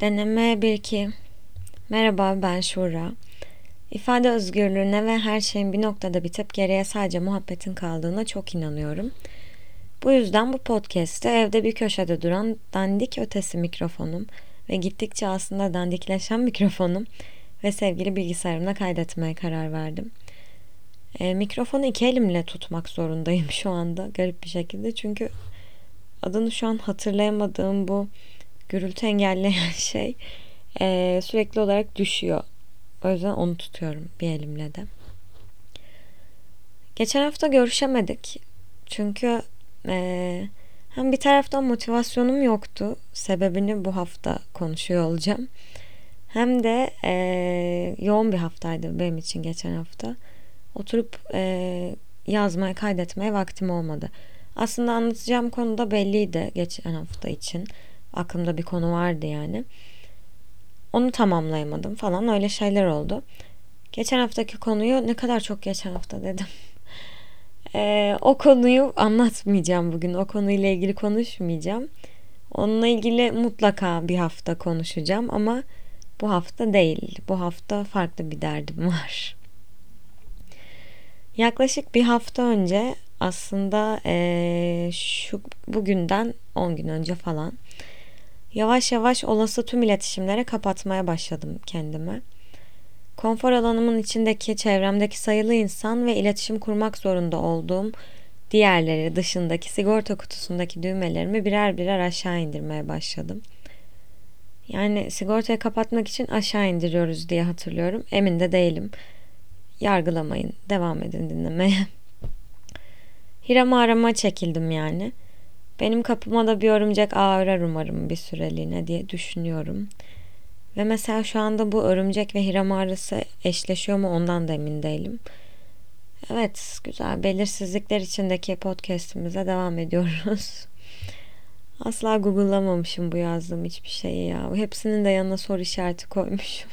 Deneme 1-2 Merhaba ben Şura. İfade özgürlüğüne ve her şeyin bir noktada bitip geriye sadece muhabbetin kaldığına çok inanıyorum. Bu yüzden bu podcast'te evde bir köşede duran dandik ötesi mikrofonum ve gittikçe aslında dandikleşen mikrofonum ve sevgili bilgisayarımla kaydetmeye karar verdim. E, mikrofonu iki elimle tutmak zorundayım şu anda garip bir şekilde çünkü adını şu an hatırlayamadığım bu gürültü engelleyen şey e, sürekli olarak düşüyor. O yüzden onu tutuyorum bir elimle de. Geçen hafta görüşemedik. Çünkü e, hem bir taraftan motivasyonum yoktu. Sebebini bu hafta konuşuyor olacağım. Hem de e, yoğun bir haftaydı benim için geçen hafta. Oturup e, yazmaya, kaydetmeye vaktim olmadı. Aslında anlatacağım konu da belliydi geçen hafta için. Aklımda bir konu vardı yani. Onu tamamlayamadım falan öyle şeyler oldu. Geçen haftaki konuyu ne kadar çok geçen hafta dedim. Ee, o konuyu anlatmayacağım bugün. O konuyla ilgili konuşmayacağım. Onunla ilgili mutlaka bir hafta konuşacağım ama bu hafta değil. Bu hafta farklı bir derdim var. Yaklaşık bir hafta önce aslında ee, şu bugünden 10 gün önce falan Yavaş yavaş olası tüm iletişimlere kapatmaya başladım kendime. Konfor alanımın içindeki çevremdeki sayılı insan ve iletişim kurmak zorunda olduğum diğerleri dışındaki sigorta kutusundaki düğmelerimi birer birer aşağı indirmeye başladım. Yani sigortayı kapatmak için aşağı indiriyoruz diye hatırlıyorum. Emin de değilim. Yargılamayın. Devam edin dinlemeye. Hiram arama çekildim yani. Benim kapıma da bir örümcek ağ örer umarım bir süreliğine diye düşünüyorum. Ve mesela şu anda bu örümcek ve hiram ağrısı eşleşiyor mu ondan da emin değilim. Evet güzel belirsizlikler içindeki podcastimize devam ediyoruz. Asla google'lamamışım bu yazdığım hiçbir şeyi ya. Hepsinin de yanına soru işareti koymuşum.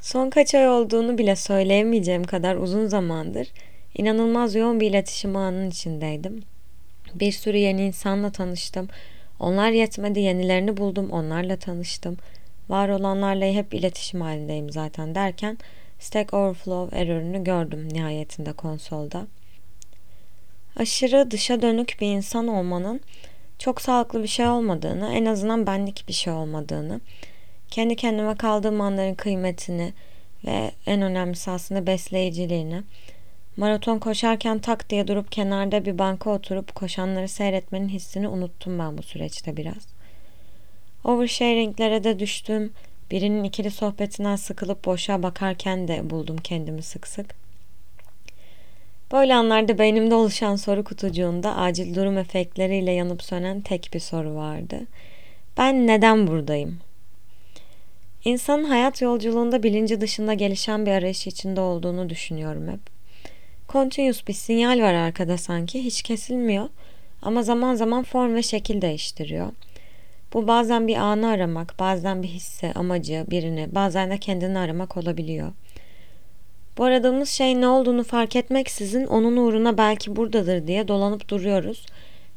Son kaç ay olduğunu bile söyleyemeyeceğim kadar uzun zamandır inanılmaz yoğun bir iletişim anının içindeydim. Bir sürü yeni insanla tanıştım. Onlar yetmedi yenilerini buldum onlarla tanıştım. Var olanlarla hep iletişim halindeyim zaten derken Stack Overflow error'ını gördüm nihayetinde konsolda. Aşırı dışa dönük bir insan olmanın çok sağlıklı bir şey olmadığını, en azından benlik bir şey olmadığını, kendi kendime kaldığım anların kıymetini ve en önemlisi aslında besleyiciliğini, Maraton koşarken tak diye durup kenarda bir banka oturup koşanları seyretmenin hissini unuttum ben bu süreçte biraz. Oversharinglere de düştüm. Birinin ikili sohbetinden sıkılıp boşa bakarken de buldum kendimi sık sık. Böyle anlarda beynimde oluşan soru kutucuğunda acil durum efektleriyle yanıp sönen tek bir soru vardı. Ben neden buradayım? İnsanın hayat yolculuğunda bilinci dışında gelişen bir arayış içinde olduğunu düşünüyorum hep. Continuous bir sinyal var arkada sanki. Hiç kesilmiyor. Ama zaman zaman form ve şekil değiştiriyor. Bu bazen bir anı aramak, bazen bir hisse, amacı, birini, bazen de kendini aramak olabiliyor. Bu aradığımız şey ne olduğunu fark etmeksizin onun uğruna belki buradadır diye dolanıp duruyoruz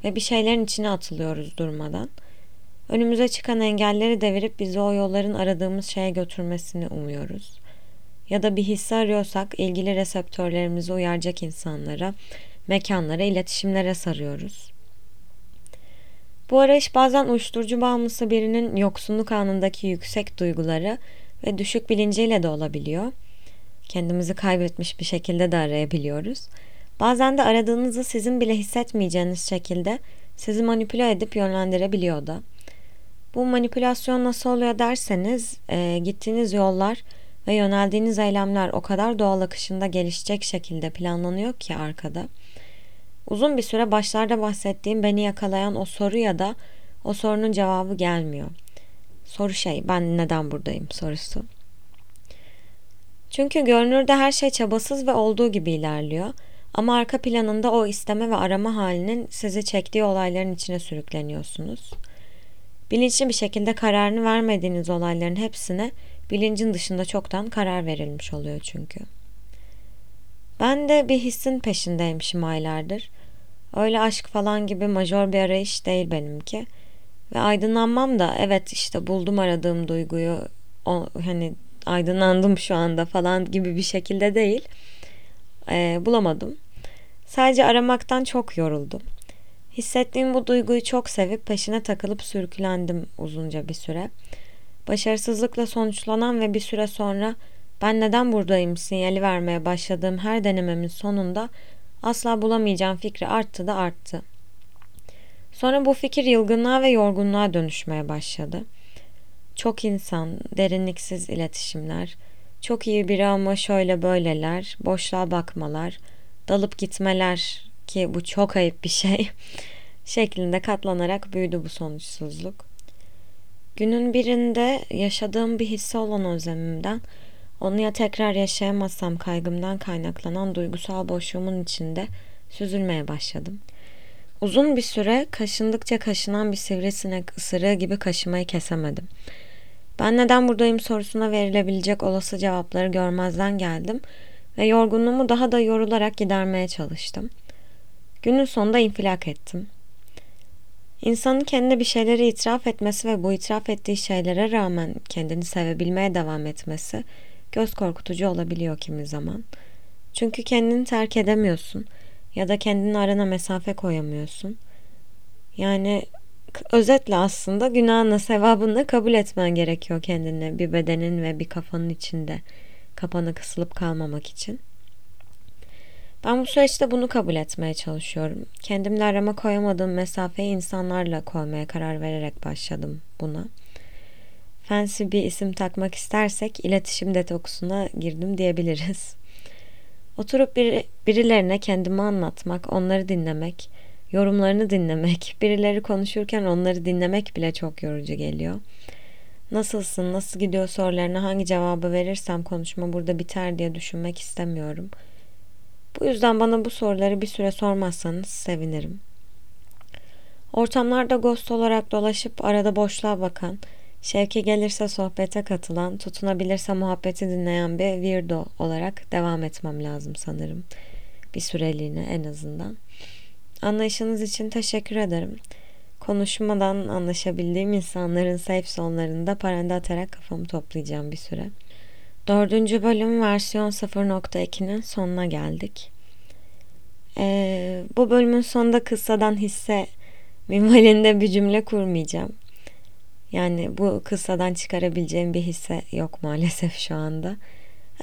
ve bir şeylerin içine atılıyoruz durmadan. Önümüze çıkan engelleri devirip bizi o yolların aradığımız şeye götürmesini umuyoruz ya da bir hissi arıyorsak ilgili reseptörlerimizi uyaracak insanlara, mekanlara, iletişimlere sarıyoruz. Bu arayış bazen uyuşturucu bağımlısı birinin yoksunluk anındaki yüksek duyguları ve düşük bilinciyle de olabiliyor. Kendimizi kaybetmiş bir şekilde de arayabiliyoruz. Bazen de aradığınızı sizin bile hissetmeyeceğiniz şekilde sizi manipüle edip yönlendirebiliyor da. Bu manipülasyon nasıl oluyor derseniz e, gittiğiniz yollar ve yöneldiğiniz eylemler o kadar doğal akışında gelişecek şekilde planlanıyor ki arkada. Uzun bir süre başlarda bahsettiğim beni yakalayan o soru ya da o sorunun cevabı gelmiyor. Soru şey ben neden buradayım sorusu. Çünkü görünürde her şey çabasız ve olduğu gibi ilerliyor. Ama arka planında o isteme ve arama halinin sizi çektiği olayların içine sürükleniyorsunuz. Bilinçli bir şekilde kararını vermediğiniz olayların hepsine Bilincin dışında çoktan karar verilmiş oluyor çünkü. Ben de bir hissin peşindeymişim aylardır. Öyle aşk falan gibi majör bir arayış değil benimki. Ve aydınlanmam da evet işte buldum aradığım duyguyu o, hani aydınlandım şu anda falan gibi bir şekilde değil. Ee, bulamadım. Sadece aramaktan çok yoruldum. Hissettiğim bu duyguyu çok sevip peşine takılıp sürüklendim uzunca bir süre. Başarısızlıkla sonuçlanan ve bir süre sonra ben neden buradayım sinyali vermeye başladığım her denememin sonunda asla bulamayacağım fikri arttı da arttı. Sonra bu fikir yılgınlığa ve yorgunluğa dönüşmeye başladı. Çok insan, derinliksiz iletişimler, çok iyi biri ama şöyle böyleler, boşluğa bakmalar, dalıp gitmeler ki bu çok ayıp bir şey şeklinde katlanarak büyüdü bu sonuçsuzluk. Günün birinde yaşadığım bir hisse olan özlemimden, onu ya tekrar yaşayamazsam kaygımdan kaynaklanan duygusal boşluğumun içinde süzülmeye başladım. Uzun bir süre kaşındıkça kaşınan bir sivrisinek ısırığı gibi kaşımayı kesemedim. Ben neden buradayım sorusuna verilebilecek olası cevapları görmezden geldim ve yorgunluğumu daha da yorularak gidermeye çalıştım. Günün sonunda infilak ettim. İnsanın kendine bir şeyleri itiraf etmesi ve bu itiraf ettiği şeylere rağmen kendini sevebilmeye devam etmesi göz korkutucu olabiliyor kimi zaman. Çünkü kendini terk edemiyorsun ya da kendini arana mesafe koyamıyorsun. Yani özetle aslında günahını sevabını kabul etmen gerekiyor kendine bir bedenin ve bir kafanın içinde kapanı kısılıp kalmamak için. Ben bu süreçte bunu kabul etmeye çalışıyorum. Kendimle arama koyamadığım mesafeyi insanlarla koymaya karar vererek başladım buna. Fancy bir isim takmak istersek iletişim detoksuna girdim diyebiliriz. Oturup bir, birilerine kendimi anlatmak, onları dinlemek, yorumlarını dinlemek, birileri konuşurken onları dinlemek bile çok yorucu geliyor. Nasılsın, nasıl gidiyor sorularına hangi cevabı verirsem konuşma burada biter diye düşünmek istemiyorum.'' Bu yüzden bana bu soruları bir süre sormazsanız sevinirim. Ortamlarda ghost olarak dolaşıp arada boşluğa bakan, şevke gelirse sohbete katılan, tutunabilirse muhabbeti dinleyen bir weirdo olarak devam etmem lazım sanırım. Bir süreliğine en azından. Anlayışınız için teşekkür ederim. Konuşmadan anlaşabildiğim insanların safe zone'larında paranda atarak kafamı toplayacağım bir süre. Dördüncü bölüm versiyon 0.2'nin sonuna geldik. Ee, bu bölümün sonunda kıssadan hisse minvalinde bir cümle kurmayacağım. Yani bu kıssadan çıkarabileceğim bir hisse yok maalesef şu anda.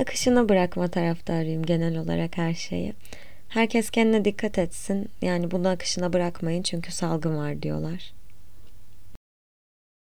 Akışına bırakma taraftarıyım genel olarak her şeyi. Herkes kendine dikkat etsin. Yani bunu akışına bırakmayın çünkü salgın var diyorlar.